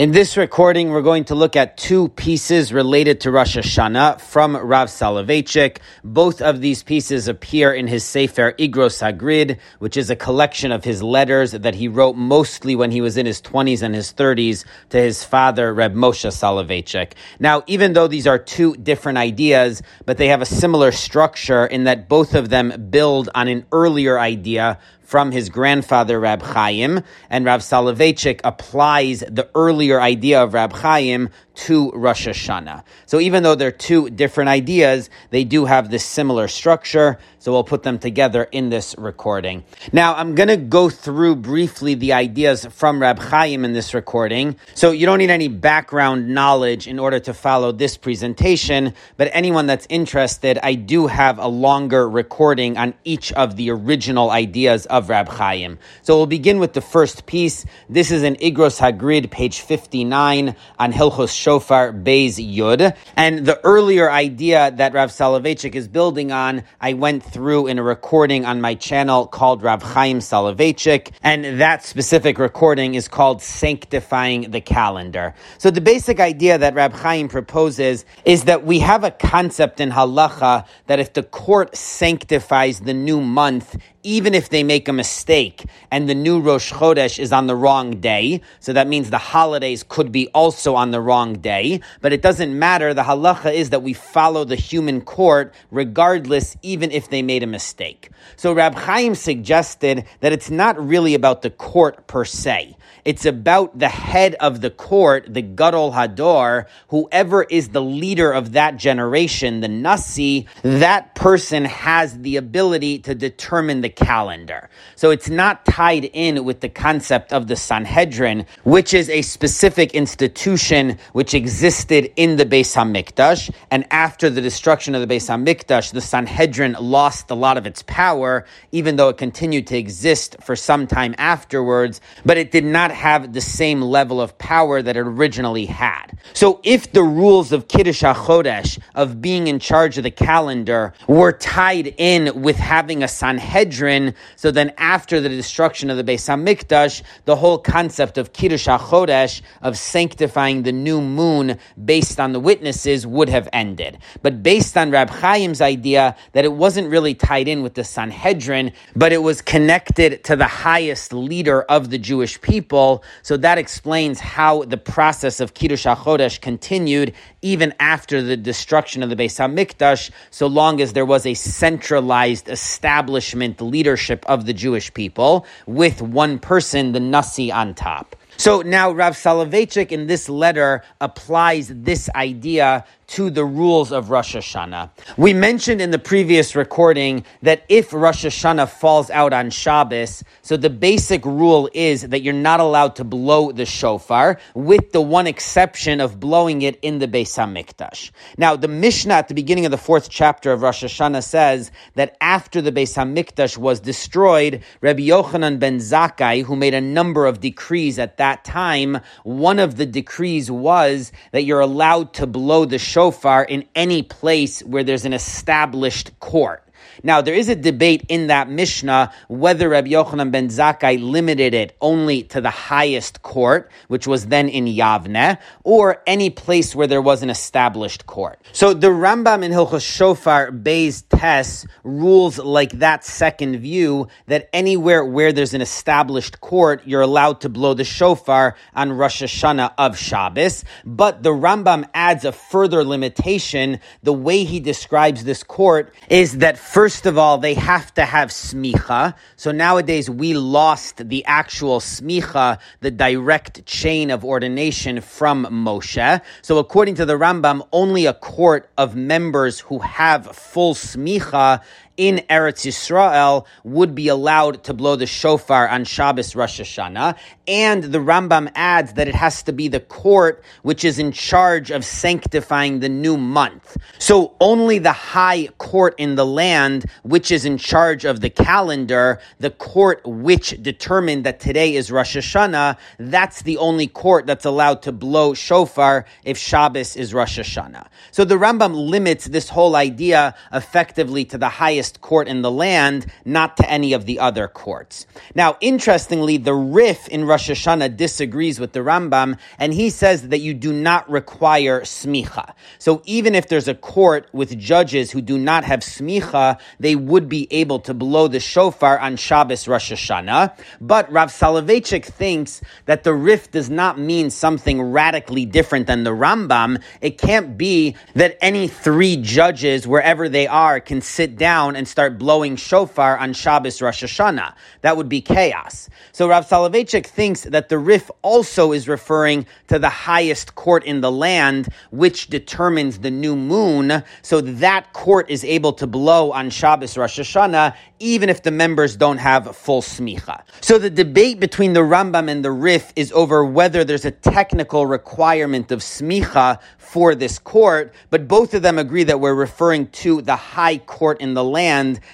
In this recording, we're going to look at two pieces related to Rosh Hashanah from Rav Soloveitchik. Both of these pieces appear in his Sefer Igros Hagrid, which is a collection of his letters that he wrote mostly when he was in his 20s and his 30s to his father, Reb Moshe Soloveitchik. Now, even though these are two different ideas, but they have a similar structure in that both of them build on an earlier idea from his grandfather Rab Chaim, and Rav Soloveitchik applies the earlier idea of Rab Chaim to Rosh Hashanah. So even though they're two different ideas, they do have this similar structure. So we'll put them together in this recording. Now I'm going to go through briefly the ideas from Rab Chaim in this recording. So you don't need any background knowledge in order to follow this presentation, but anyone that's interested, I do have a longer recording on each of the original ideas of Rab Chaim. So we'll begin with the first piece. This is in Igros Hagrid, page 59 on Hilchos Shofar Beis Yud. And the earlier idea that Rav Soloveitchik is building on, I went through in a recording on my channel called Rav Chaim Soloveitchik. And that specific recording is called Sanctifying the Calendar. So the basic idea that Rav Chaim proposes is that we have a concept in halacha that if the court sanctifies the new month, even if they make a mistake and the new Rosh Chodesh is on the wrong day, so that means the holidays could be also on the wrong day, but it doesn't matter. The halacha is that we follow the human court regardless, even if they made a mistake. So Rab Chaim suggested that it's not really about the court per se. It's about the head of the court, the Gadol Hador, whoever is the leader of that generation, the Nasi, that person has the ability to determine the calendar. So it's not tied in with the concept of the Sanhedrin, which is a specific institution which existed in the Beis Hamikdash. And after the destruction of the Beis Hamikdash, the Sanhedrin lost a lot of its power, even though it continued to exist for some time afterwards, but it did not have the same level of power that it originally had. So if the rules of Kiddush HaChodesh, of being in charge of the calendar, were tied in with having a Sanhedrin, so then after the destruction of the Beis HaMikdash, the whole concept of Kiddush HaChodesh, of sanctifying the new moon based on the witnesses, would have ended. But based on Rab Chaim's idea that it wasn't really tied in with the Sanhedrin, but it was connected to the highest leader of the Jewish people, so that explains how the process of Kiddush HaChodesh continued even after the destruction of the Beis HaMikdash, so long as there was a centralized establishment leadership of the Jewish people with one person, the Nasi, on top. So now Rav Soloveitchik in this letter applies this idea to the rules of Rosh Hashanah. We mentioned in the previous recording that if Rosh Hashanah falls out on Shabbos, so the basic rule is that you're not allowed to blow the shofar, with the one exception of blowing it in the Beis Hamikdash. Now, the Mishnah at the beginning of the fourth chapter of Rosh Hashanah says that after the Beis Hamikdash was destroyed, Rabbi Yochanan ben Zakkai, who made a number of decrees at that time, one of the decrees was that you're allowed to blow the shofar shofar in any place where there's an established court. Now, there is a debate in that Mishnah whether Rabbi Yochanan ben Zakkai limited it only to the highest court, which was then in Yavne, or any place where there was an established court. So the Rambam in Hilchos Shofar Beis Tes rules like that second view that anywhere where there's an established court, you're allowed to blow the shofar on Rosh Hashanah of Shabbos. But the Rambam adds a further limitation. The way he describes this court is that First of all, they have to have smicha. So nowadays we lost the actual smicha, the direct chain of ordination from Moshe. So according to the Rambam, only a court of members who have full smicha in Eretz Yisrael would be allowed to blow the shofar on Shabbos Rosh Hashanah. And the Rambam adds that it has to be the court which is in charge of sanctifying the new month. So only the high court in the land, which is in charge of the calendar, the court which determined that today is Rosh Hashanah, that's the only court that's allowed to blow shofar if Shabbos is Rosh Hashanah. So the Rambam limits this whole idea effectively to the highest highest court in the land, not to any of the other courts. Now, interestingly, the Rif in Rosh Hashanah disagrees with the Rambam, and he says that you do not require smicha. So even if there's a court with judges who do not have smicha, they would be able to blow the shofar on Shabbos Rosh Hashanah. But Rav Soloveitchik thinks that the Rif does not mean something radically different than the Rambam. It can't be that any three judges, wherever they are, can sit down and start blowing shofar on Shabbos Rosh Hashanah. That would be chaos. So Rav Soloveitchik thinks that the Rif also is referring to the highest court in the land, which determines the new moon. So that court is able to blow on Shabbos Rosh Hashanah, even if the members don't have full smicha. So the debate between the Rambam and the Rif is over whether there's a technical requirement of smicha for this court, but both of them agree that we're referring to the high court in the land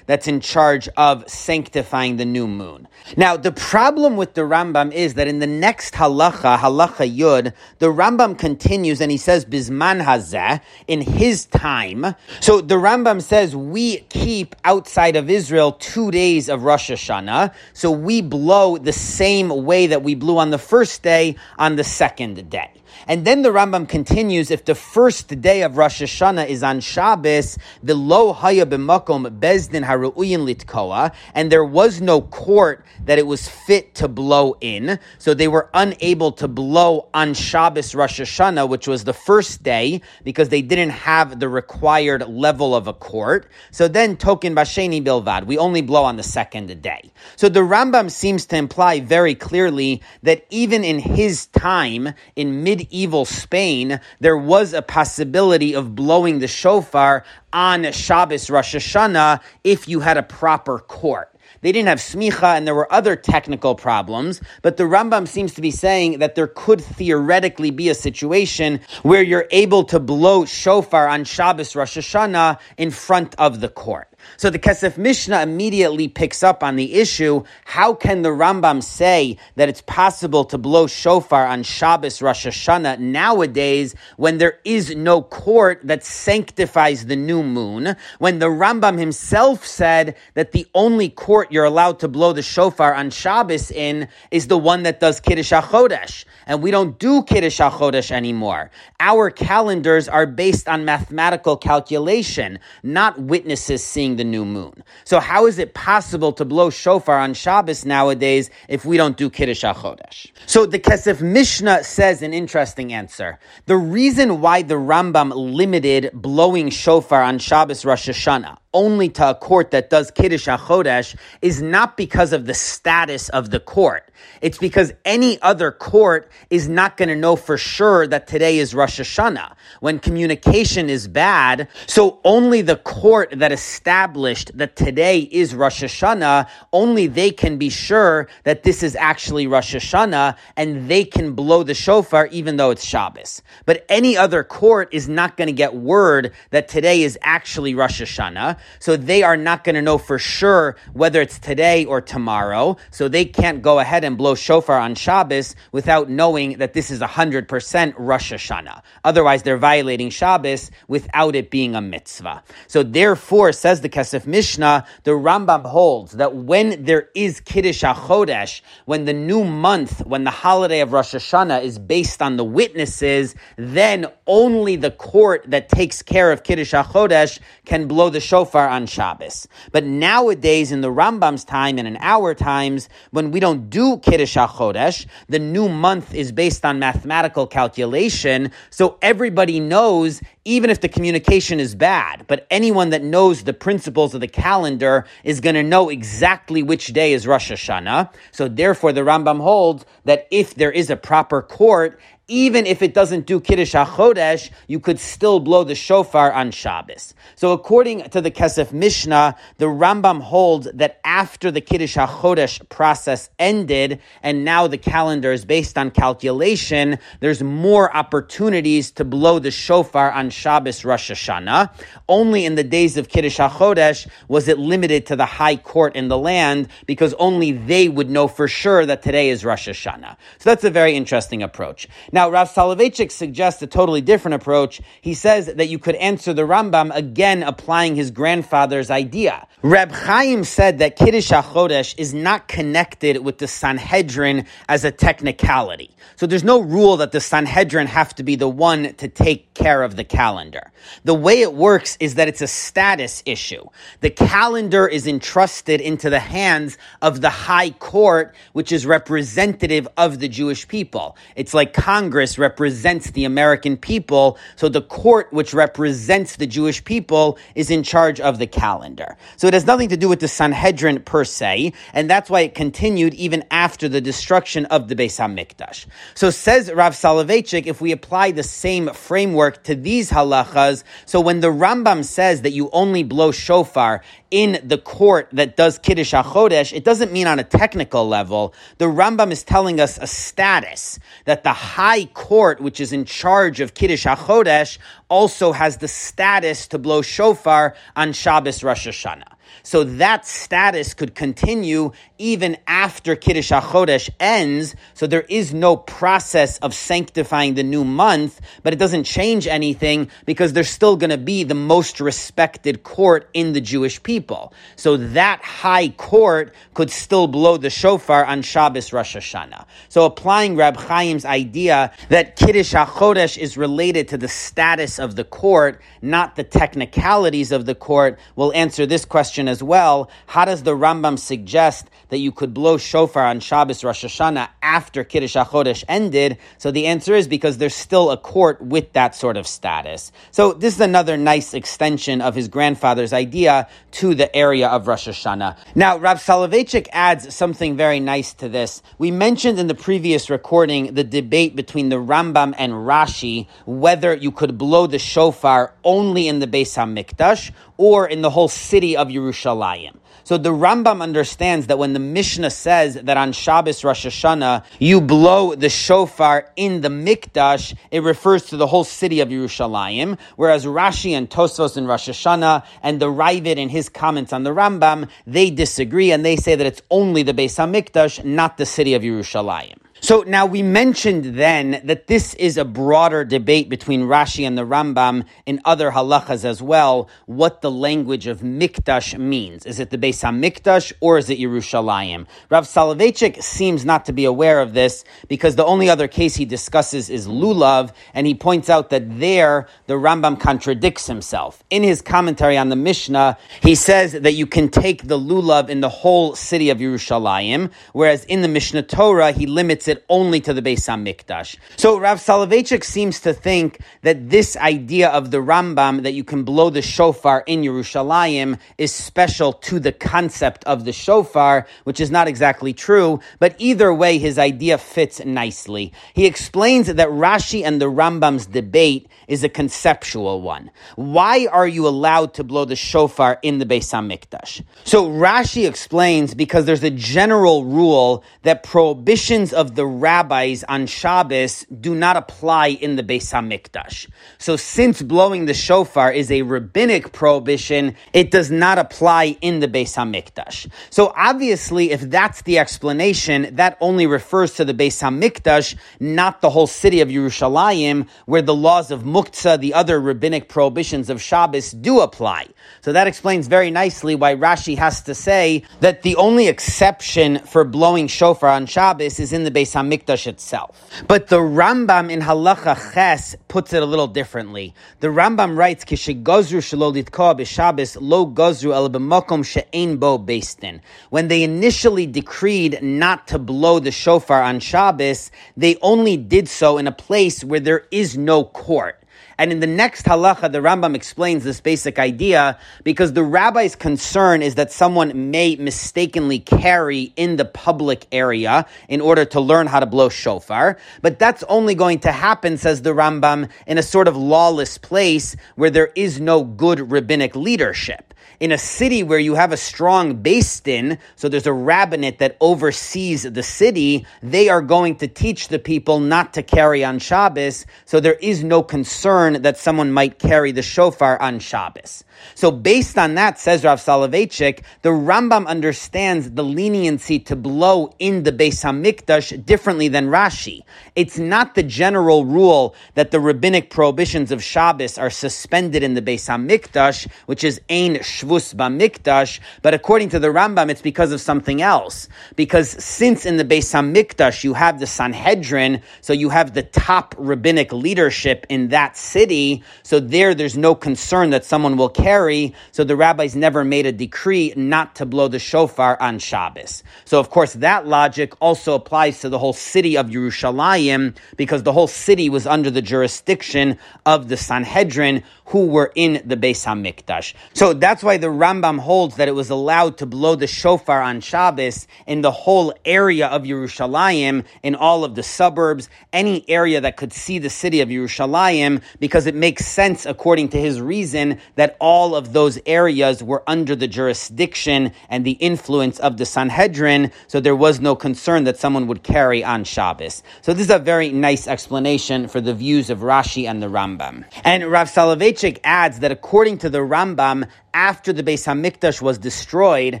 that's in charge of sanctifying the new moon. Now, the problem with the Rambam is that in the next halacha, halacha yud, the Rambam continues and he says, bisman hazeh, in his time. So the Rambam says, we keep outside of Israel two days of Rosh Hashanah. So we blow the same way that we blew on the first day on the second day. And then the Rambam continues, if the first day of Rosh Hashanah is on Shabbos, the lo haya b'makom bezdin haru'uyin litkoa, and there was no court that it was fit to blow in, so they were unable to blow on Shabbos Rosh Hashanah, which was the first day, because they didn't have the required level of a court. So then token basheni bilvad, we only blow on the second day. So the Rambam seems to imply very clearly that even in his time, in mid medieval Spain, there was a possibility of blowing the shofar on Shabbos Rosh Hashanah if you had a proper court. They didn't have smicha and there were other technical problems, but the Rambam seems to be saying that there could theoretically be a situation where you're able to blow shofar on Shabbos Rosh Hashanah in front of the court. So the Kesef Mishnah immediately picks up on the issue. How can the Rambam say that it's possible to blow shofar on Shabbos Rosh Hashanah nowadays when there is no court that sanctifies the new moon? When the Rambam himself said that the only court you're allowed to blow the shofar on Shabbos in is the one that does Kiddush HaChodesh. And we don't do Kiddush HaChodesh anymore. Our calendars are based on mathematical calculation, not witnesses seeing the new moon. So how is it possible to blow shofar on Shabbos nowadays if we don't do Kiddush HaChodesh? So the Kesef Mishnah says an interesting answer. The reason why the Rambam limited blowing shofar on Shabbos Rosh Hashanah only to a court that does Kiddush HaChodesh is not because of the status of the court. It's because any other court is not going to know for sure that today is Rosh Hashanah. When communication is bad, so only the court that established that today is Rosh Hashanah, only they can be sure that this is actually Rosh Hashanah and they can blow the shofar even though it's Shabbos. But any other court is not going to get word that today is actually Rosh Hashanah. So they are not going to know for sure whether it's today or tomorrow. So they can't go ahead and blow shofar on Shabbos without knowing that this is 100% Rosh Hashanah. Otherwise, they're violating Shabbos without it being a mitzvah. So therefore, says the Kesef Mishnah, the Rambam holds that when there is Kiddush HaChodesh, when the new month, when the holiday of Rosh Hashanah is based on the witnesses, then only the court that takes care of Kiddush HaChodesh can blow the shofar shofar on Shabbos. But nowadays, in the Rambam's time and in our times, when we don't do Kiddush HaChodesh, the new month is based on mathematical calculation, so everybody knows, even if the communication is bad, but anyone that knows the principles of the calendar is going to know exactly which day is Rosh Hashanah. So therefore, the Rambam holds that if there is a proper court, even if it doesn't do Kiddush HaChodesh, you could still blow the shofar on Shabbos. So according to the Kesef Mishnah, the Rambam holds that after the Kiddush HaChodesh process ended, and now the calendar is based on calculation, there's more opportunities to blow the shofar on Shabbos Rosh Hashanah. Only in the days of Kiddush HaChodesh was it limited to the high court in the land, because only they would know for sure that today is Rosh Hashanah. So that's a very interesting approach. Now, Rav Soloveitchik suggests a totally different approach. He says that you could answer the Rambam again applying his grandfather's idea. Reb Chaim said that Kiddush HaChodesh is not connected with the Sanhedrin as a technicality. So there's no rule that the Sanhedrin have to be the one to take care of the calendar. The way it works is that it's a status issue. The calendar is entrusted into the hands of the high court, which is representative of the Jewish people. It's like Congress represents the American people, so the court, which represents the Jewish people, is in charge of the calendar. So it has nothing to do with the Sanhedrin per se, and that's why it continued even after the destruction of the Beis HaMikdash. So says Rav Soloveitchik, if we apply the same framework to these halachas, so when the Rambam says that you only blow shofar in the court that does Kiddush HaChodesh, it doesn't mean on a technical level. The Rambam is telling us a status that the high court, which is in charge of Kiddush HaChodesh, also has the status to blow shofar on Shabbos Rosh Hashanah. So that status could continue even after Kiddush HaChodesh ends. So there is no process of sanctifying the new month, but it doesn't change anything because there's still going to be the most respected court in the Jewish people. So that high court could still blow the shofar on Shabbos Rosh Hashanah. So applying Rab Chaim's idea that Kiddush HaChodesh is related to the status of the court, not the technicalities of the court, will answer this question as well. How does the Rambam suggest that you could blow shofar on Shabbos Rosh Hashanah after Kiddush HaChodesh ended? So the answer is because there's still a court with that sort of status. So this is another nice extension of his grandfather's idea to the area of Rosh Hashanah. Now, Rav Soloveitchik adds something very nice to this. We mentioned in the previous recording the debate between the Rambam and Rashi whether you could blow the shofar only in the Beis HaMikdash or in the whole city of Yerushalayim. So the Rambam understands that when the Mishnah says that on Shabbos Rosh Hashanah you blow the shofar in the Mikdash, it refers to the whole city of Yerushalayim, whereas Rashi and Tosfos in Rosh Hashanah and the Raavad in his comments on the Rambam, they disagree and they say that it's only the Beis HaMikdash, not the city of Yerushalayim. So now we mentioned then that this is a broader debate between Rashi and the Rambam in other halachas as well, what the language of mikdash means. Is it the Beis HaMikdash or is it Yerushalayim? Rav Soloveitchik seems not to be aware of this because the only other case he discusses is Lulav, and he points out that there the Rambam contradicts himself. In his commentary on the Mishnah, he says that you can take the Lulav in the whole city of Yerushalayim, whereas in the Mishnah Torah he limits it it only to the Beis HaMikdash. So Rav Soloveitchik seems to think that this idea of the Rambam that you can blow the shofar in Yerushalayim is special to the concept of the shofar, which is not exactly true, but either way, his idea fits nicely. He explains that Rashi and the Rambam's debate is a conceptual one. Why are you allowed to blow the shofar in the Beis HaMikdash? So Rashi explains because there's a general rule that prohibitions of the rabbis on Shabbos do not apply in the Beis Hamikdash. So since blowing the shofar is a rabbinic prohibition, it does not apply in the Beis Hamikdash. So obviously, if that's the explanation, that only refers to the Beis Hamikdash, not the whole city of Yerushalayim, where the laws of Muktzah, the other rabbinic prohibitions of Shabbos, do apply. So that explains very nicely why Rashi has to say that the only exception for blowing shofar on Shabbos is in the Beis Hamikdash itself. But the Rambam in Halacha Ches puts it a little differently. The Rambam writes, "Kishigozru shelo litkoa b'Shabbos lo gozru el b'makom she'ein bo beis din." When they initially decreed not to blow the shofar on Shabbos, they only did so in a place where there is no court. And in the next halacha, the Rambam explains this basic idea because the rabbi's concern is that someone may mistakenly carry in the public area in order to learn how to blow shofar. But that's only going to happen, says the Rambam, in a sort of lawless place where there is no good rabbinic leadership. In a city where you have a strong din, so there's a rabbinate that oversees the city, they are going to teach the people not to carry on Shabbos, so there is no concern that someone might carry the shofar on Shabbos. So based on that, says Rav Soloveitchik, the Rambam understands the leniency to blow in the Beis Hamikdash differently than Rashi. It's not the general rule that the rabbinic prohibitions of Shabbos are suspended in the Beis Hamikdash, which is Ein Shvus Bamikdash, but according to the Rambam, it's because of something else. Because since in the Beis Hamikdash you have the Sanhedrin, so you have the top rabbinic leadership in that city, so there there's no concern that someone will carry, so the rabbis never made a decree not to blow the shofar on Shabbos. So of course that logic also applies to the whole city of Yerushalayim, because the whole city was under the jurisdiction of the Sanhedrin, who were in the Beis Hamikdash. So that's why the Rambam holds that it was allowed to blow the shofar on Shabbos in the whole area of Yerushalayim, in all of the suburbs, any area that could see the city of Yerushalayim, because it makes sense according to his reason that all of those areas were under the jurisdiction and the influence of the Sanhedrin, so there was no concern that someone would carry on Shabbos. So this is a very nice explanation for the views of Rashi and the Rambam. And Rav Soloveitchik adds that according to the Rambam, after the Beis Hamikdash was destroyed,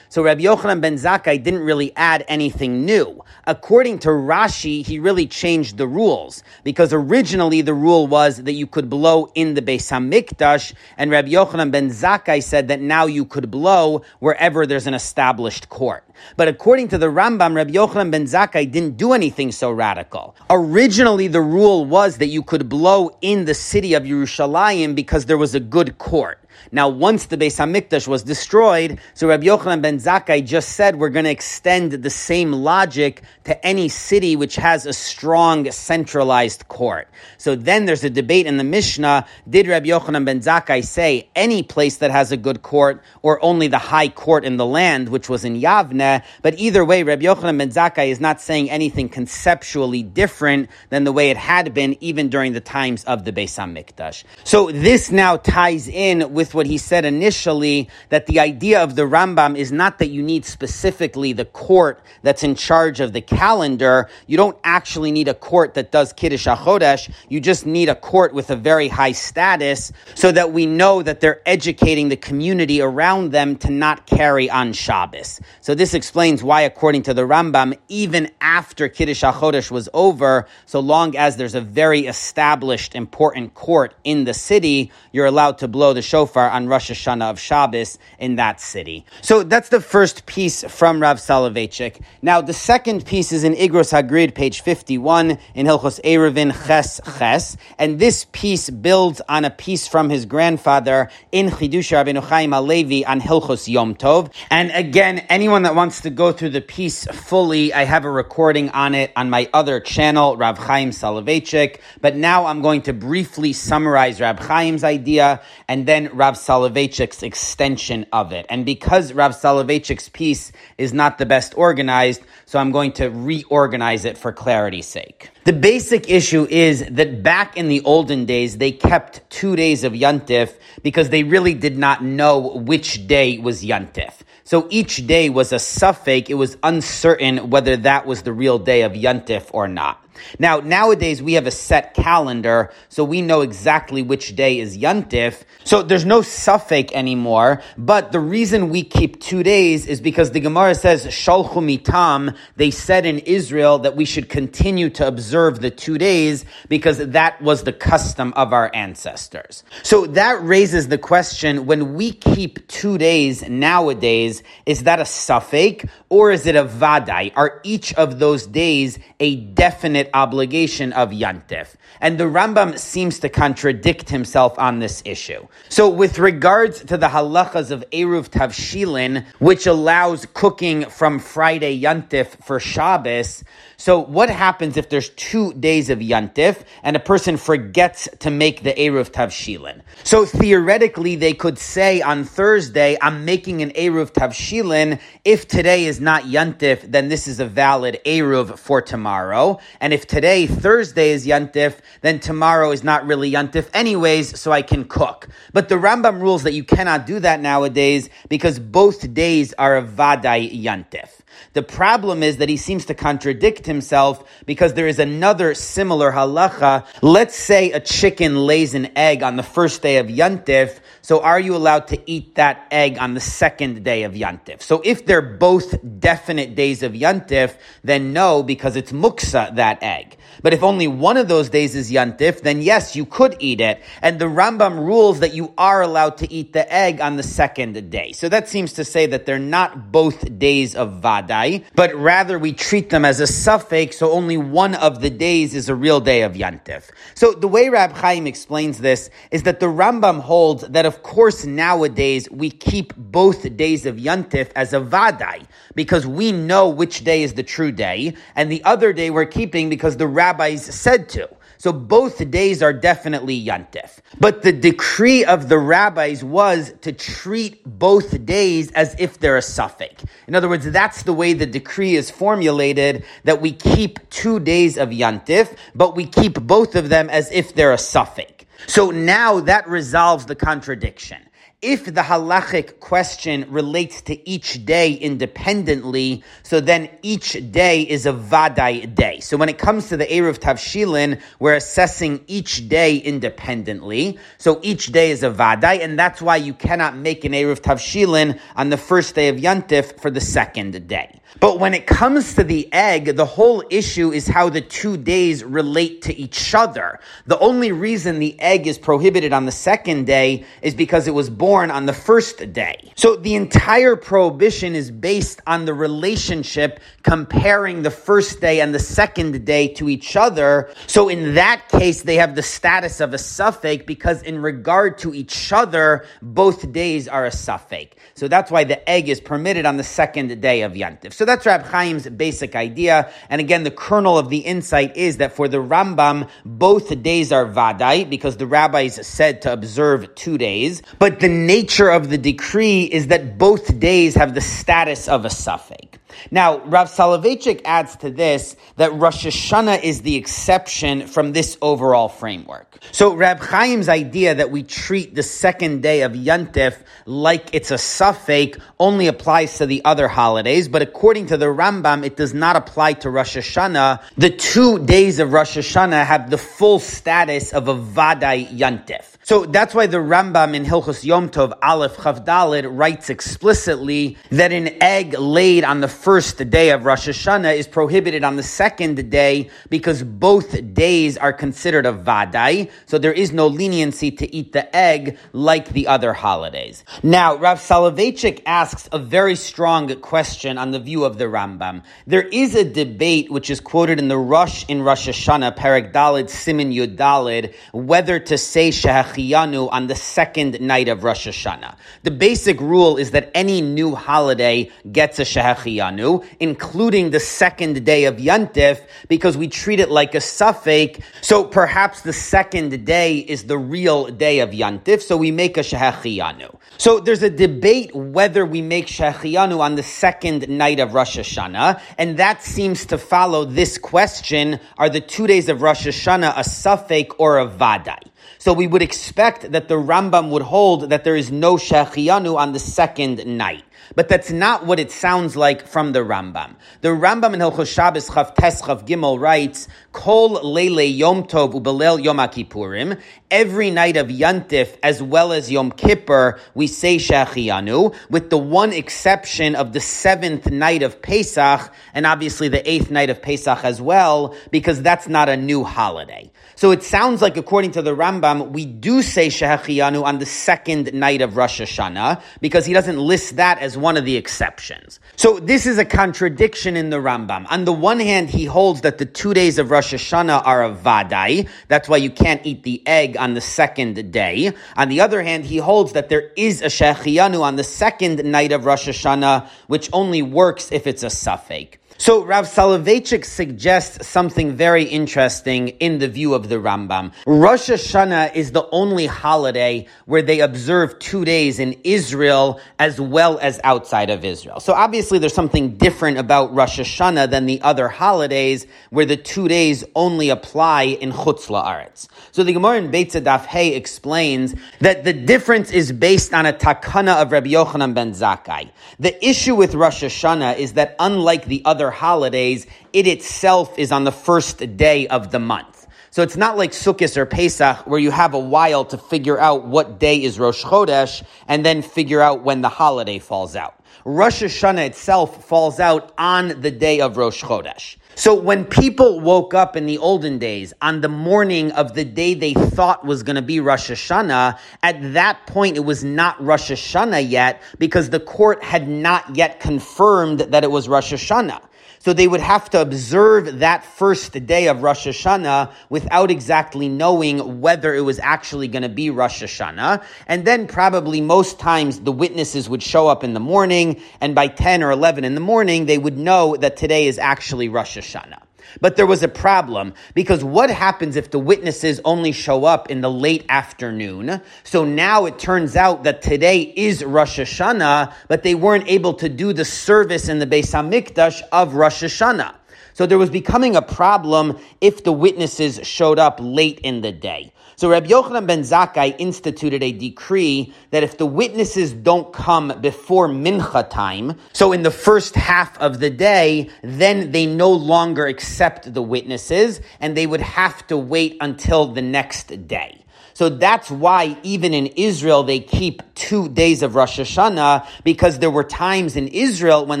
so Rabbi Yochanan ben Zakkai didn't really add anything new. According to Rashi, he really changed the rules because originally the rule was that you could blow in the Beis Hamikdash, and Rabbi Yochanan ben Zakkai said that now you could blow wherever there's an established court. But according to the Rambam, Rabbi Yochanan ben Zakkai didn't do anything so radical. Originally, the rule was that you could blow in the city of Yerushalayim because there was a good court. Now, once the Beis Hamikdash was destroyed, so Rabbi Yochanan ben Zakkai just said we're going to extend the same logic to any city which has a strong centralized court. So then there's a debate in the Mishnah: Did Rabbi Yochanan ben Zakkai say any place that has a good court, or only the high court in the land, which was in Yavne? But either way, Rabbi Yochanan ben Zakkai is not saying anything conceptually different than the way it had been even during the times of the Beis Hamikdash. So this now ties in with what he said initially that the idea of the Rambam is not that you need specifically the court that's in charge of the calendar. You don't actually need a court that does Kiddush HaChodesh. You just need a court with a very high status so that we know that they're educating the community around them to not carry on Shabbos. So this explains why, according to the Rambam, even after Kiddush HaChodesh was over, so long as there's a very established, important court in the city, you're allowed to blow the shofar on Rosh Hashanah of Shabbos in that city. So that's the first piece from Rav Soloveitchik. Now, the second piece is in Igros Hagrid, page 51, in Hilchos Eruvin Ches Ches, and this piece builds on a piece from his grandfather in Chidush Rabbeinu Chaim HaLevi on Hilchos Yom Tov. And again, anyone that wants to go through the piece fully, I have a recording on it on my other channel, Rav Chaim Soloveitchik. But now I'm going to briefly summarize Rav Chaim's idea and then Rav Soloveitchik's extension of it. And because Rav Soloveitchik's piece is not the best organized, so I'm going to reorganize it for clarity's sake. The basic issue is that back in the olden days, they kept two days of Yuntif because they really did not know which day was Yuntif. So each day was a safek. It was uncertain whether that was the real day of Yuntif or not. Now, nowadays we have a set calendar, so we know exactly which day is Yantif. So there's no safek anymore, but the reason we keep two days is because the Gemara says, Shalchu mitam, they said in Israel that we should continue to observe the two days because that was the custom of our ancestors. So that raises the question, when we keep two days nowadays, is that a safek or is it a vadai? Are each of those days a definite obligation of Yantif. And the Rambam seems to contradict himself on this issue. So with regards to the halachas of Eruv Tavshilin, which allows cooking from Friday Yantif for Shabbos, so what happens if there's two days of Yantif and a person forgets to make the Eruv Tavshilin? So theoretically, they could say on Thursday, I'm making an Eruv Tavshilin if today is not Yantif, then this is a valid Eruv for tomorrow. And if today, Thursday, is Yantif, then tomorrow is not really Yantif anyways, so I can cook. But the Rambam rules that you cannot do that nowadays because both days are a Vadai Yantif. The problem is that he seems to contradict himself because there is another similar halacha. Let's say a chicken lays an egg on the first day of Yantif, so are you allowed to eat that egg on the second day of Yantif? So if they're both definite days of Yantif, then no, because it's muksa, that egg. But if only one of those days is Yantif, then yes, you could eat it. And the Rambam rules that you are allowed to eat the egg on the second day. So that seems to say that they're not both days of Vadai, but rather we treat them as a safek, so only one of the days is a real day of Yantif. So the way Rab Chaim explains this is that the Rambam holds that of course nowadays we keep both days of Yantif as a Vadai, because we know which day is the true day, and the other day we're keeping because the rabbis said to. So both days are definitely Yantif. But the decree of the rabbis was to treat both days as if they're a safek. In other words, that's the way the decree is formulated, that we keep two days of Yantif, but we keep both of them as if they're a safek. So now that resolves the contradiction if the halachic question relates to each day independently, so then each day is a vadai day. So when it comes to the Eruv Tavshilin, we're assessing each day independently. So each day is a vadai, and that's why you cannot make an Eruv Tavshilin on the first day of Yantif for the second day. But when it comes to the egg, the whole issue is how the two days relate to each other. The only reason the egg is prohibited on the second day is because it was born on the first day. So the entire prohibition is based on the relationship comparing the first day and the second day to each other. So in that case, they have the status of a safek because in regard to each other, both days are a safek. So that's why the egg is permitted on the second day of Yantif. So that's Rab Chaim's basic idea. And again, the kernel of the insight is that for the Rambam, both days are vadai because the rabbis said to observe two days. But the nature of the decree is that both days have the status of a safek. Now, Rav Soloveitchik adds to this that Rosh Hashanah is the exception from this overall framework. So Rab Chaim's idea that we treat the second day of Yantif like it's a safek only applies to the other holidays, but according to the Rambam, it does not apply to Rosh Hashanah. The two days of Rosh Hashanah have the full status of a Vadai Yantif. So that's why the Rambam in Hilchos Yom Tov Aleph Chavdalid writes explicitly that an egg laid on the first day of Rosh Hashanah is prohibited on the second day because both days are considered a vadai, so there is no leniency to eat the egg like the other holidays. Now, Rav Soloveitchik asks a very strong question on the view of the Rambam. There is a debate which is quoted in the Rosh in Rosh Hashanah, Perek Dalid, Simin Yud Dalid, whether to say Shehachiyanu on the second night of Rosh Hashanah. The basic rule is that any new holiday gets a Shehachiyanu including the second day of Yantif, because we treat it like a safek. So perhaps the second day is the real day of Yantif, so we make a Shehachiyanu. So there's a debate whether we make Shehachiyanu on the second night of Rosh Hashanah, and that seems to follow this question, are the two days of Rosh Hashanah a safek or a vadai? So we would expect that the Rambam would hold that there is no Shehachiyanu on the second night. But that's not what it sounds like from the Rambam. The Rambam in Hilchos Shabbos Chav Tes Chav Gimel writes, Kol Leile Yom Tov Ubelel Yom Kippurim. Every night of Yantif as well as Yom Kippur, we say Shachiyanu, with the one exception of the seventh night of Pesach, and obviously the eighth night of Pesach as well, because that's not a new holiday. So it sounds like, according to the Rambam, we do say Shehachiyanu on the second night of Rosh Hashanah, because he doesn't list that as one of the exceptions. So this is a contradiction in the Rambam. On the one hand, he holds that the two days of Rosh Hashanah are a vadai. That's why you can't eat the egg on the second day. On the other hand, he holds that there is a Shehachiyanu on the second night of Rosh Hashanah, which only works if it's a safek. So Rav Soloveitchik suggests something very interesting in the view of the Rambam. Rosh Hashanah is the only holiday where they observe two days in Israel as well as outside of Israel. So obviously there's something different about Rosh Hashanah than the other holidays where the two days only apply in Chutz La'aretz. So the Gemara in Beit Daf Hey explains that the difference is based on a takana of Rabbi Yochanan ben Zakkai. The issue with Rosh Hashanah is that unlike the other holidays, it itself is on the first day of the month. So it's not like Sukkot or Pesach where you have a while to figure out what day is Rosh Chodesh and then figure out when the holiday falls out. Rosh Hashanah itself falls out on the day of Rosh Chodesh. So when people woke up in the olden days on the morning of the day they thought was going to be Rosh Hashanah, at that point it was not Rosh Hashanah yet because the court had not yet confirmed that it was Rosh Hashanah. So they would have to observe that first day of Rosh Hashanah without exactly knowing whether it was actually going to be Rosh Hashanah. And then probably most times the witnesses would show up in the morning, and by 10 or 11 in the morning, they would know that today is actually Rosh Hashanah. But there was a problem because what happens if the witnesses only show up in the late afternoon? So now it turns out that today is Rosh Hashanah, but they weren't able to do the service in the Beis Hamikdash of Rosh Hashanah. So there was becoming a problem if the witnesses showed up late in the day. So Rabbi Yochanan ben Zakkai instituted a decree that if the witnesses don't come before mincha time, so in the first half of the day, then they no longer accept the witnesses and they would have to wait until the next day. So that's why even in Israel they keep two days of Rosh Hashanah because there were times in Israel when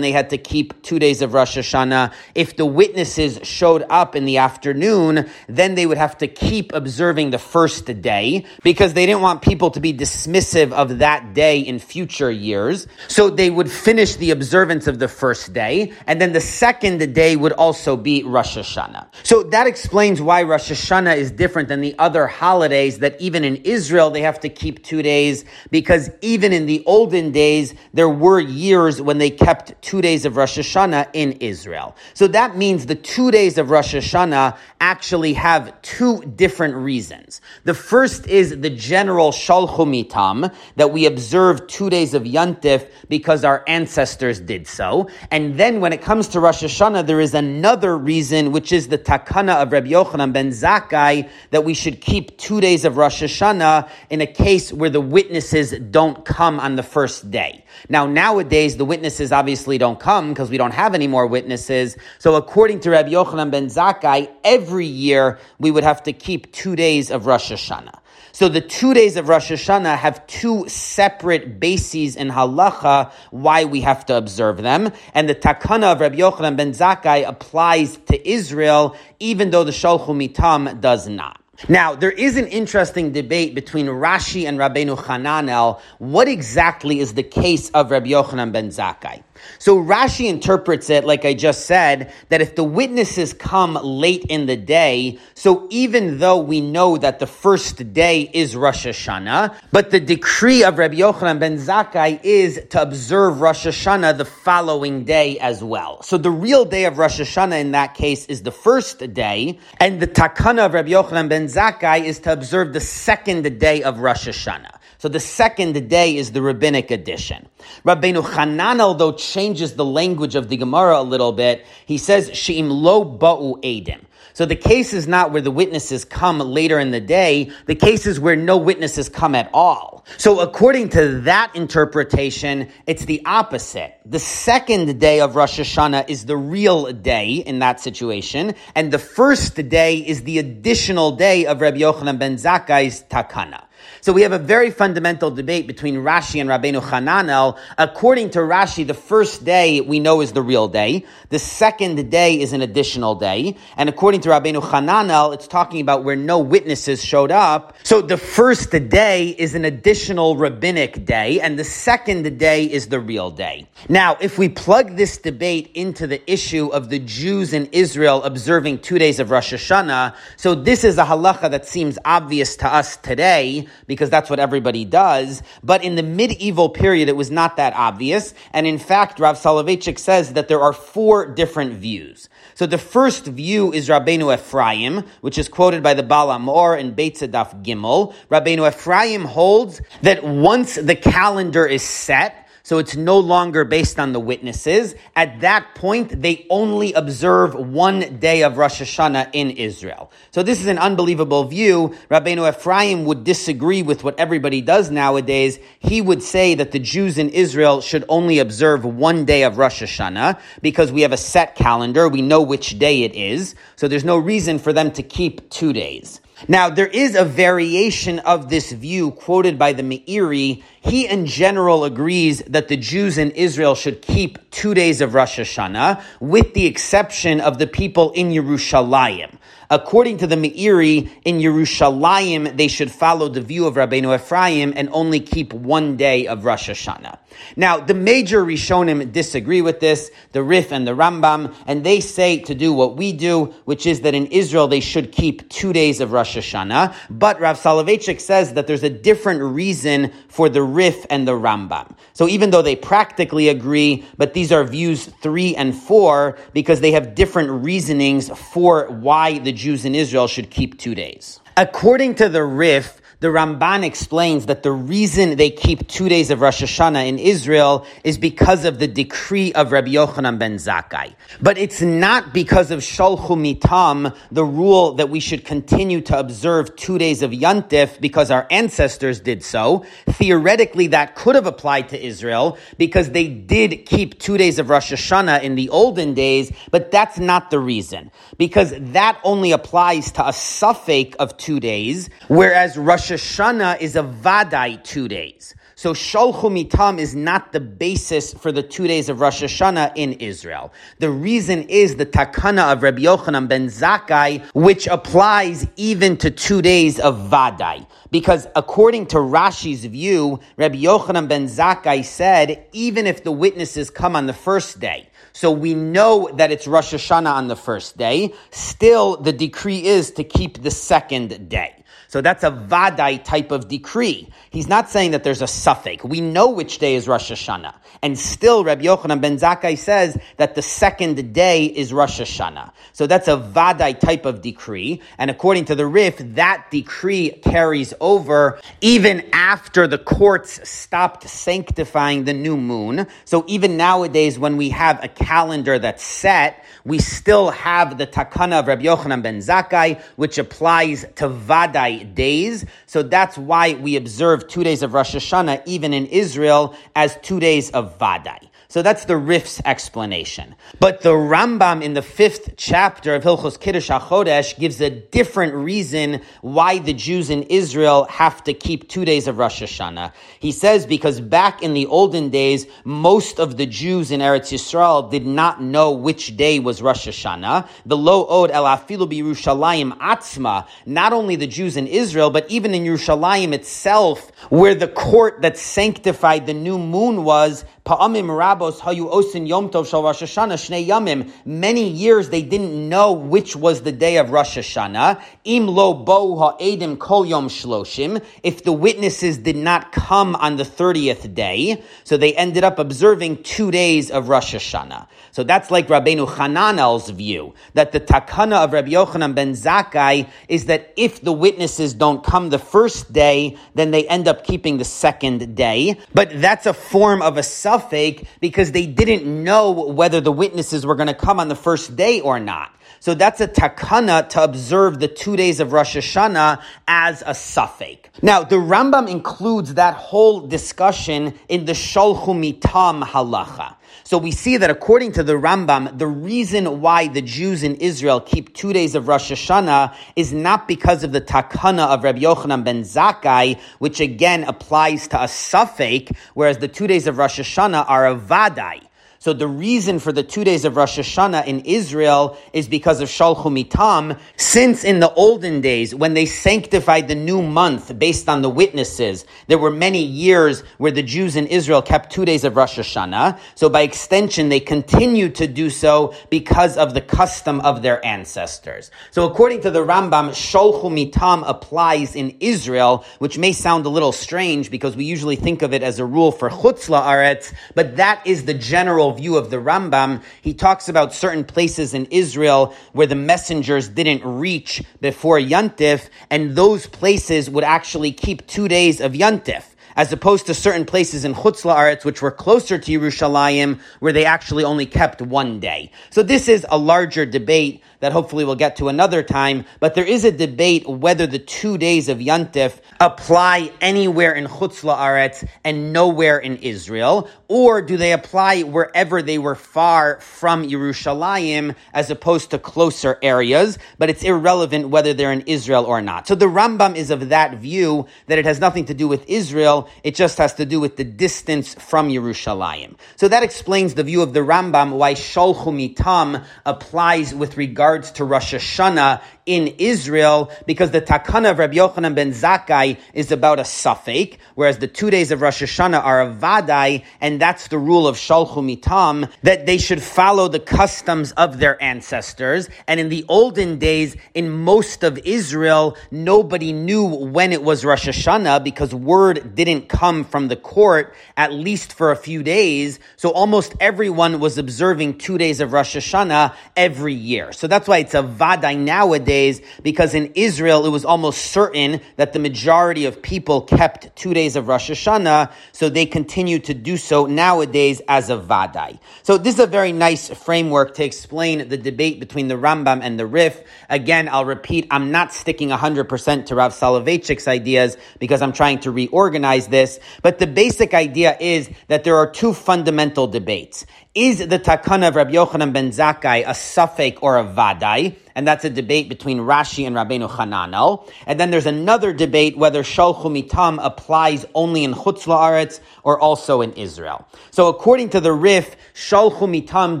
they had to keep two days of Rosh Hashanah. If the witnesses showed up in the afternoon, then they would have to keep observing the first day because they didn't want people to be dismissive of that day in future years. So they would finish the observance of the first day and then the second day would also be Rosh Hashanah. So that explains why Rosh Hashanah is different than the other holidays that even in Israel they have to keep two days because even in the olden days there were years when they kept two days of Rosh Hashanah in Israel. So that means the two days of Rosh Hashanah actually have two different reasons. The first is the general Shalchumitam that we observe two days of Yantif because our ancestors did so. And then when it comes to Rosh Hashanah, there is another reason, which is the takana of Rabbi Yochanan ben Zakkai that we should keep two days of Rosh Rosh Hashanah in a case where the witnesses don't come on the first day. Now, nowadays, the witnesses obviously don't come because we don't have any more witnesses. So according to Rabbi Yochanan ben Zakkai, every year we would have to keep two days of Rosh Hashanah. So the two days of Rosh Hashanah have two separate bases in halacha why we have to observe them. And the takana of Rabbi Yochanan ben Zakkai applies to Israel, even though the Shalchu Mitam does not. Now, there is an interesting debate between Rashi and Rabbeinu Hananel. What exactly is the case of Rabbi Yochanan ben Zakkai? So Rashi interprets it, like I just said, that if the witnesses come late in the day, so even though we know that the first day is Rosh Hashanah, but the decree of Rabbi Yochanan ben Zakkai is to observe Rosh Hashanah the following day as well. So the real day of Rosh Hashanah in that case is the first day, and the takana of Rabbi Yochanan ben Zakkai is to observe the second day of Rosh Hashanah. So the second day is the rabbinic edition. Rabbeinu Hananel, although changes the language of the Gemara a little bit. He says, She'im lo ba'u edim. So the case is not where the witnesses come later in the day. The case is where no witnesses come at all. So according to that interpretation, it's the opposite. The second day of Rosh Hashanah is the real day in that situation, and the first day is the additional day of Rabbi Yochanan ben Zakkai's takana. So we have a very fundamental debate between Rashi and Rabbeinu Hananel. According to Rashi, the first day we know is the real day. The second day is an additional day. And according to Rabbeinu Hananel, it's talking about where no witnesses showed up. So the first day is an additional rabbinic day, and the second day is the real day. Now, if we plug this debate into the issue of the Jews in Israel observing two days of Rosh Hashanah, so this is a halacha that seems obvious to us today, because that's what everybody does, but in the medieval period, it was not that obvious, and in fact, Rav Soloveitchik says that there are four different views. So the first view is Rabbeinu Ephraim, which is quoted by the Baal HaMaor in Beitzah Daf Gimel. Rabbeinu Ephraim holds that once the calendar is set, so it's no longer based on the witnesses. At that point, they only observe one day of Rosh Hashanah in Israel. So this is an unbelievable view. Rabbeinu Ephraim would disagree with what everybody does nowadays. He would say that the Jews in Israel should only observe one day of Rosh Hashanah because we have a set calendar. We know which day it is. So there's no reason for them to keep two days. Now, there is a variation of this view quoted by the Meiri. He, in general, agrees that the Jews in Israel should keep two days of Rosh Hashanah, with the exception of the people in Yerushalayim. According to the Meiri, in Yerushalayim, they should follow the view of Rabbeinu Ephraim and only keep one day of Rosh Hashanah. Now, the major Rishonim disagree with this, the Rif and the Rambam, and they say to do what we do, which is that in Israel they should keep two days of Rosh Hashanah. But Rav Soloveitchik says that there's a different reason for the Rif and the Rambam. So even though they practically agree, but these are views three and four because they have different reasonings for why the Jews in Israel should keep two days. According to the Rif, the Ramban explains that the reason they keep two days of Rosh Hashanah in Israel is because of the decree of Rabbi Yochanan ben Zakkai. But it's not because of Sholchu Mitam, the rule that we should continue to observe two days of Yantif because our ancestors did so. Theoretically, that could have applied to Israel because they did keep two days of Rosh Hashanah in the olden days, but that's not the reason. Because that only applies to a safek of two days, whereas Rosh Hashanah is a Vadai two days. So Sholchu Mitam is not the basis for the two days of Rosh Hashanah in Israel. The reason is the takana of Rabbi Yochanan ben Zakkai, which applies even to two days of Vadai. Because according to Rashi's view, Rabbi Yochanan ben Zakkai said, even if the witnesses come on the first day, so we know that it's Rosh Hashanah on the first day, still the decree is to keep the second day. So that's a Vadai type of decree. He's not saying that there's a safek. We know which day is Rosh Hashanah. And still, Rabbi Yochanan ben Zakkai says that the second day is Rosh Hashanah. So that's a Vadai type of decree. And according to the Rif, that decree carries over even after the courts stopped sanctifying the new moon. So even nowadays, when we have a calendar that's set, we still have the takana of Rabbi Yochanan ben Zakkai, which applies to Vadai days. So that's why we observe two days of Rosh Hashanah, even in Israel, as two days of Vadai. So that's the Rif's explanation. But the Rambam in the fifth chapter of Hilchos Kiddush HaChodesh gives a different reason why the Jews in Israel have to keep two days of Rosh Hashanah. He says because back in the olden days, most of the Jews in Eretz Yisrael did not know which day was Rosh Hashanah. The lo od el afilu Yerushalayim atzma, not only the Jews in Israel, but even in Yerushalayim itself, where the court that sanctified the new moon was, Pa'amim hayu osin yom tov shal Rosh Hashanah shnei yamim. Many years they didn't know which was the day of Rosh Hashanah. Im lo bo ha'edim kol yom shloshim. If the witnesses did not come on the thirtieth day, so they ended up observing two days of Rosh Hashanah. So that's like Rabbeinu Hananel's view that the takana of Rabbi Yochanan ben Zakkai is that if the witnesses don't come the first day, then they end up keeping the second day. But that's a form of a safek because they didn't know whether the witnesses were going to come on the first day or not. So that's a takana to observe the two days of Rosh Hashanah as a safek. Now, the Rambam includes that whole discussion in the Sholchu Mitam halacha. So we see that according to the Rambam, the reason why the Jews in Israel keep two days of Rosh Hashanah is not because of the takana of Rabbi Yochanan ben Zakkai, which again applies to a safek, whereas the two days of Rosh Hashanah are a vadai. So the reason for the two days of Rosh Hashanah in Israel is because of Shalchu Mitam, since in the olden days, when they sanctified the new month based on the witnesses, there were many years where the Jews in Israel kept two days of Rosh Hashanah. So by extension, they continued to do so because of the custom of their ancestors. So according to the Rambam, Shalchu Mitam applies in Israel, which may sound a little strange because we usually think of it as a rule for Chutz La'aretz, but that is the general view of the Rambam. He talks about certain places in Israel where the messengers didn't reach before Yantif, and those places would actually keep two days of Yantif as opposed to certain places in Chutz La'aretz, which were closer to Yerushalayim, where they actually only kept one day. So this is a larger debate that hopefully we'll get to another time, but there is a debate whether the two days of Yantif apply anywhere in Chutz La'aretz and nowhere in Israel, or do they apply wherever they were far from Yerushalayim as opposed to closer areas, but it's irrelevant whether they're in Israel or not. So the Rambam is of that view that it has nothing to do with Israel, it just has to do with the distance from Yerushalayim. So that explains the view of the Rambam why Sholchu Mitam applies with regards to Rosh Hashanah in Israel because the Takana of Rabbi Yochanan ben Zakkai is about a safek, whereas the two days of Rosh Hashanah are a vadai, and that's the rule of Shalchu Mitam, that they should follow the customs of their ancestors. And in the olden days, in most of Israel, nobody knew when it was Rosh Hashanah because word didn't come from the court, at least for a few days. So almost everyone was observing two days of Rosh Hashanah every year. So that's why it's a vadai nowadays because in Israel it was almost certain that the majority of people kept two days of Rosh Hashanah, so they continue to do so nowadays as a Vadai. So this is a very nice framework to explain the debate between the Rambam and the Rif. Again, I'll repeat, I'm not sticking 100% to Rav Soloveitchik's ideas because I'm trying to reorganize this, but the basic idea is that there are two fundamental debates. Is the takana of Rabbi Yochanan ben Zakkai a safek or a vadai? Vadai, And that's a debate between Rashi and Rabbeinu Hananel. And then there's another debate whether Shalchu Mitam applies only in Chutz La'aretz or also in Israel. So according to the Rif, Shalchu Mitam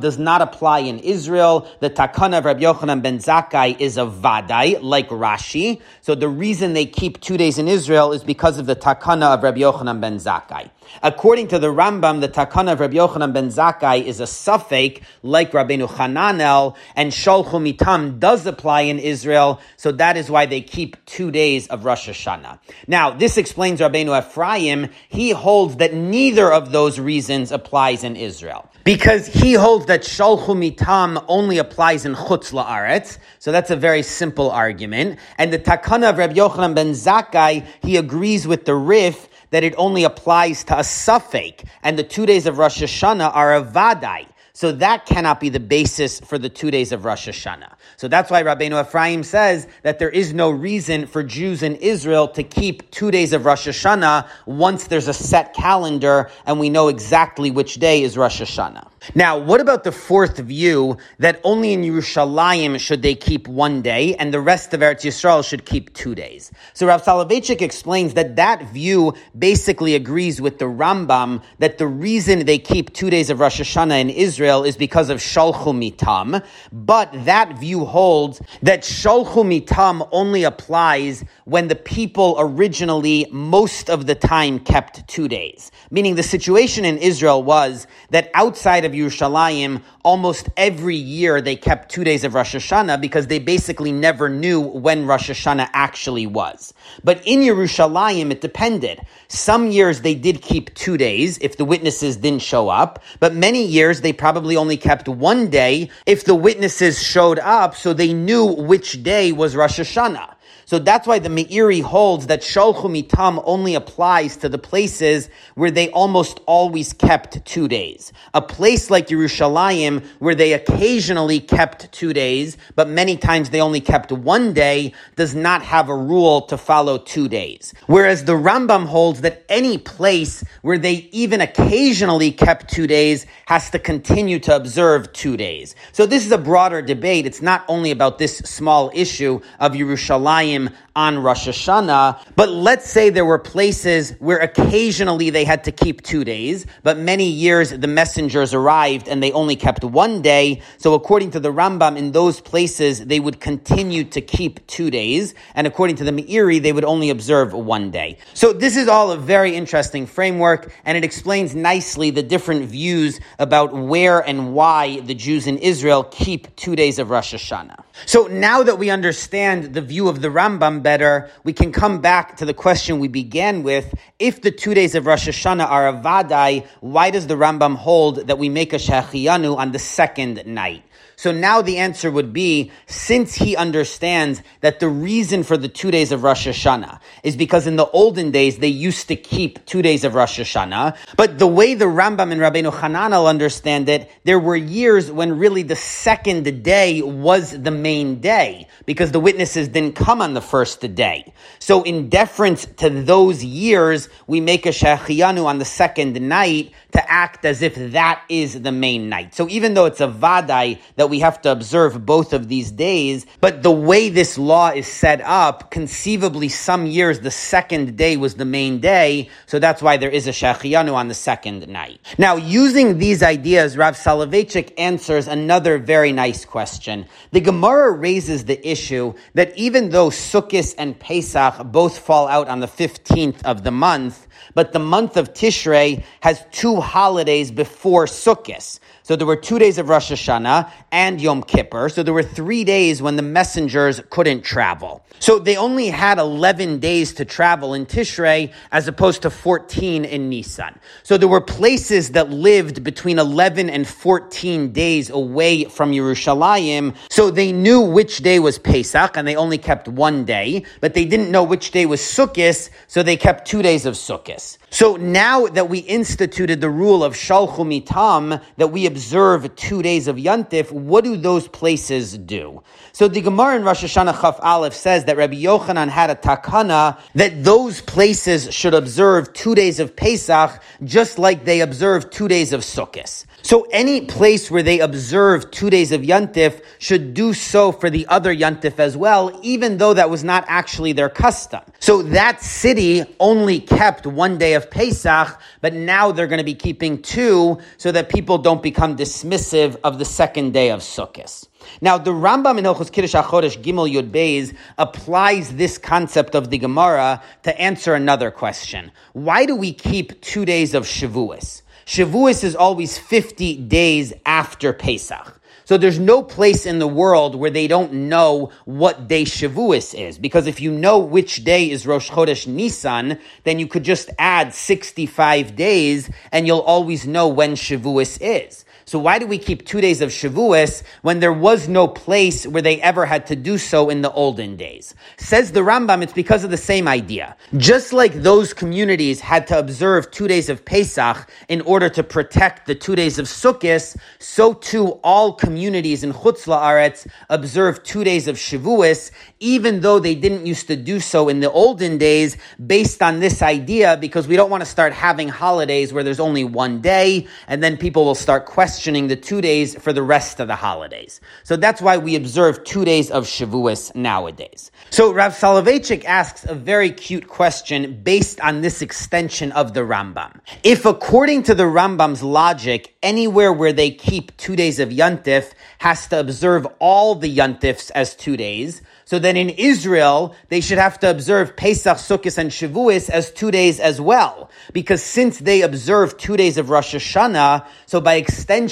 does not apply in Israel. The takana of Rabbi Yochanan ben Zakkai is a vadai, like Rashi. So the reason they keep two days in Israel is because of the takana of Rabbi Yochanan ben Zakkai. According to the Rambam, the takana of Rabbi Yochanan ben Zakkai is a safek like Rabbeinu Hananel, and Shalchu Mitam does apply in Israel, so that is why they keep two days of Rosh Hashanah. Now, this explains Rabbeinu Ephraim. He holds that neither of those reasons applies in Israel. Because he holds that Shalchu Mitam only applies in Chutz La'aretz, so that's a very simple argument. And the takana of Rabbi Yochanan ben Zakkai, he agrees with the Rif that it only applies to a safek, and the two days of Rosh Hashanah are a vadai. So that cannot be the basis for the two days of Rosh Hashanah. So that's why Rabbeinu Ephraim says that there is no reason for Jews in Israel to keep two days of Rosh Hashanah once there's a set calendar and we know exactly which day is Rosh Hashanah. Now, what about the fourth view that only in Yerushalayim should they keep one day and the rest of Eretz Yisrael should keep two days? So Rav Soloveitchik explains that that view basically agrees with the Rambam that the reason they keep two days of Rosh Hashanah in Israel is because of Shalchu Mitam, but that view holds that Shalchu Mitam only applies when the people originally most of the time kept two days. Meaning the situation in Israel was that outside of Yerushalayim, almost every year they kept two days of Rosh Hashanah because they basically never knew when Rosh Hashanah actually was. But in Yerushalayim, it depended. Some years they did keep two days if the witnesses didn't show up, but many years they probably only kept one day if the witnesses showed up so they knew which day was Rosh Hashanah. So that's why the Meiri holds that Shalchu Mitam only applies to the places where they almost always kept two days. A place like Yerushalayim, where they occasionally kept two days, but many times they only kept one day, does not have a rule to follow two days. Whereas the Rambam holds that any place where they even occasionally kept two days has to continue to observe two days. So this is a broader debate. It's not only about this small issue of Yerushalayim On Rosh Hashanah. But let's say there were places where occasionally they had to keep two days, but many years the messengers arrived and they only kept one day. So according to the Rambam, in those places they would continue to keep two days, and according to the Meiri, they would only observe one day. So this is all a very interesting framework, and it explains nicely the different views about where and why the Jews in Israel keep two days of Rosh Hashanah. So now that we understand the view of the Rambam better, we can come back to the question we began with. If the two days of Rosh Hashanah are a vadai, why does the Rambam hold that we make a shehecheyanu on the second night? So now the answer would be, since he understands that the reason for the two days of Rosh Hashanah is because in the olden days they used to keep two days of Rosh Hashanah, but the way the Rambam and Rabbeinu Hananel understand it, there were years when really the second day was the main day because the witnesses didn't come on the first day. So in deference to those years, we make a Shehecheyanu on the second night to act as if that is the main night. So even though it's a vadai that we have to observe both of these days, but the way this law is set up, conceivably some years the second day was the main day, so that's why there is a shehecheyanu on the second night. Now, using these ideas, Rav Soloveitchik answers another very nice question. The Gemara raises the issue that even though Sukkot and Pesach both fall out on the 15th of the month, but the month of Tishrei has two holidays before Sukkot. So there were two days of Rosh Hashanah and Yom Kippur. So there were three days when the messengers couldn't travel. So they only had 11 days to travel in Tishrei as opposed to 14 in Nisan. So there were places that lived between 11 and 14 days away from Yerushalayim. So they knew which day was Pesach and they only kept one day, but they didn't know which day was Sukkot, so they kept two days of Sukkot. So now that we instituted the rule of Shalchu Mitam, that we observe two days of Yantif, what do those places do? So the Gemara in Rosh Hashanah Chaf Aleph says that Rabbi Yochanan had a takana that those places should observe two days of Pesach just like they observe two days of Sukkot. So any place where they observe two days of Yantif should do so for the other Yantif as well, even though that was not actually their custom. So that city only kept one day of Pesach, but now they're going to be keeping two so that people don't become dismissive of the second day of Sukkot. Now, the Rambam in Hilchos Kiddush HaChodesh Gimel Yud Beis applies this concept of the Gemara to answer another question. Why do we keep two days of Shavuos? Shavuos is always 50 days after Pesach. So there's no place in the world where they don't know what day Shavuos is. Because if you know which day is Rosh Chodesh Nisan, then you could just add 65 days and you'll always know when Shavuos is. So why do we keep two days of Shavuos when there was no place where they ever had to do so in the olden days? Says the Rambam, it's because of the same idea. Just like those communities had to observe two days of Pesach in order to protect the two days of Sukkot, so too all communities in Chutz La'aretz observe two days of Shavuos, even though they didn't used to do so in the olden days, based on this idea, because we don't want to start having holidays where there's only one day, and then people will start questioning questioning the two days for the rest of the holidays. So that's why we observe two days of Shavuos nowadays. So Rav Soloveitchik asks a very cute question based on this extension of the Rambam. If according to the Rambam's logic, anywhere where they keep two days of Yontif has to observe all the Yontifs as two days, so then in Israel, they should have to observe Pesach, Sukkot, and Shavuos as two days as well. Because since they observe two days of Rosh Hashanah, so by extension,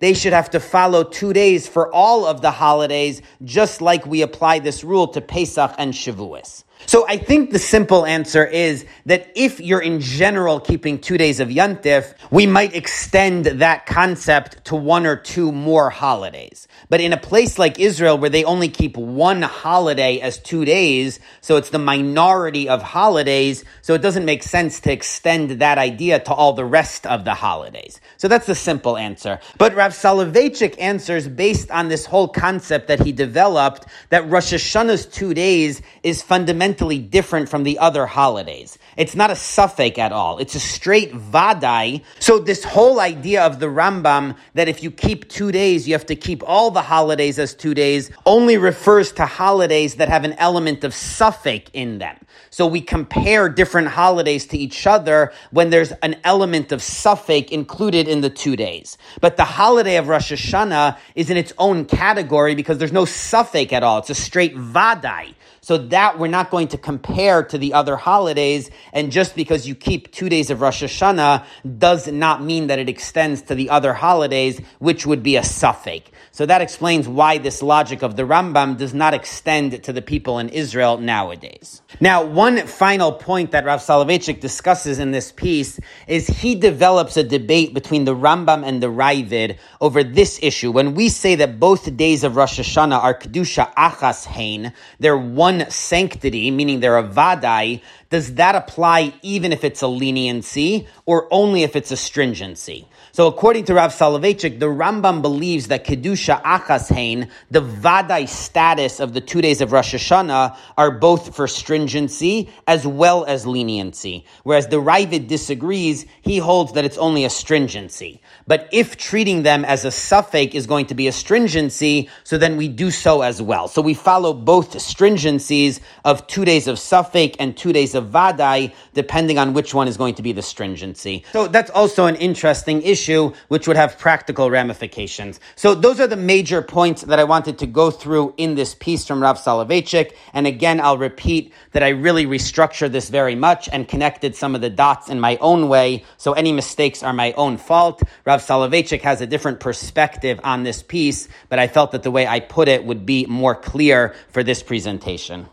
they should have to follow two days for all of the holidays, just like we apply this rule to Pesach and Shavuos. So I think the simple answer is that if you're in general keeping two days of Yantif, we might extend that concept to one or two more holidays. But in a place like Israel where they only keep one holiday as two days, so it's the minority of holidays, so it doesn't make sense to extend that idea to all the rest of the holidays. So that's the simple answer. But Rav Soloveitchik answers based on this whole concept that he developed that Rosh Hashanah's two days is fundamentally fundamentally different from the other holidays. It's not a safek at all. It's a straight vadai. So this whole idea of the Rambam that if you keep two days, you have to keep all the holidays as two days only refers to holidays that have an element of safek in them. So we compare different holidays to each other when there's an element of safek included in the two days. But the holiday of Rosh Hashanah is in its own category because there's no safek at all. It's a straight vadai. So that we're not going to compare to the other holidays. And just because you keep two days of Rosh Hashanah does not mean that it extends to the other holidays, which would be a safek. So that explains why this logic of the Rambam does not extend to the people in Israel nowadays. Now, one final point that Rav Soloveitchik discusses in this piece is he develops a debate between the Rambam and the Raavad over this issue. When we say that both days of Rosh Hashanah are Kedusha Achas Hain, they're one sanctity, meaning they're a vadai, does that apply even if it's a leniency or only if it's a stringency? So according to Rav Soloveitchik, the Rambam believes that Kedusha Achas Hain, the Vadai status of the two days of Rosh Hashanah, are both for stringency as well as leniency. Whereas the Raavad disagrees, he holds that it's only a stringency. But if treating them as a safek is going to be a stringency, so then we do so as well. So we follow both stringencies of two days of safek and two days of Vadai, depending on which one is going to be the stringency. So that's also an interesting issue which would have practical ramifications. So those are the major points that I wanted to go through in this piece from Rav Soloveitchik. And again, I'll repeat that I really restructured this very much and connected some of the dots in my own way. So any mistakes are my own fault. Rav Soloveitchik has a different perspective on this piece, but I felt that the way I put it would be more clear for this presentation.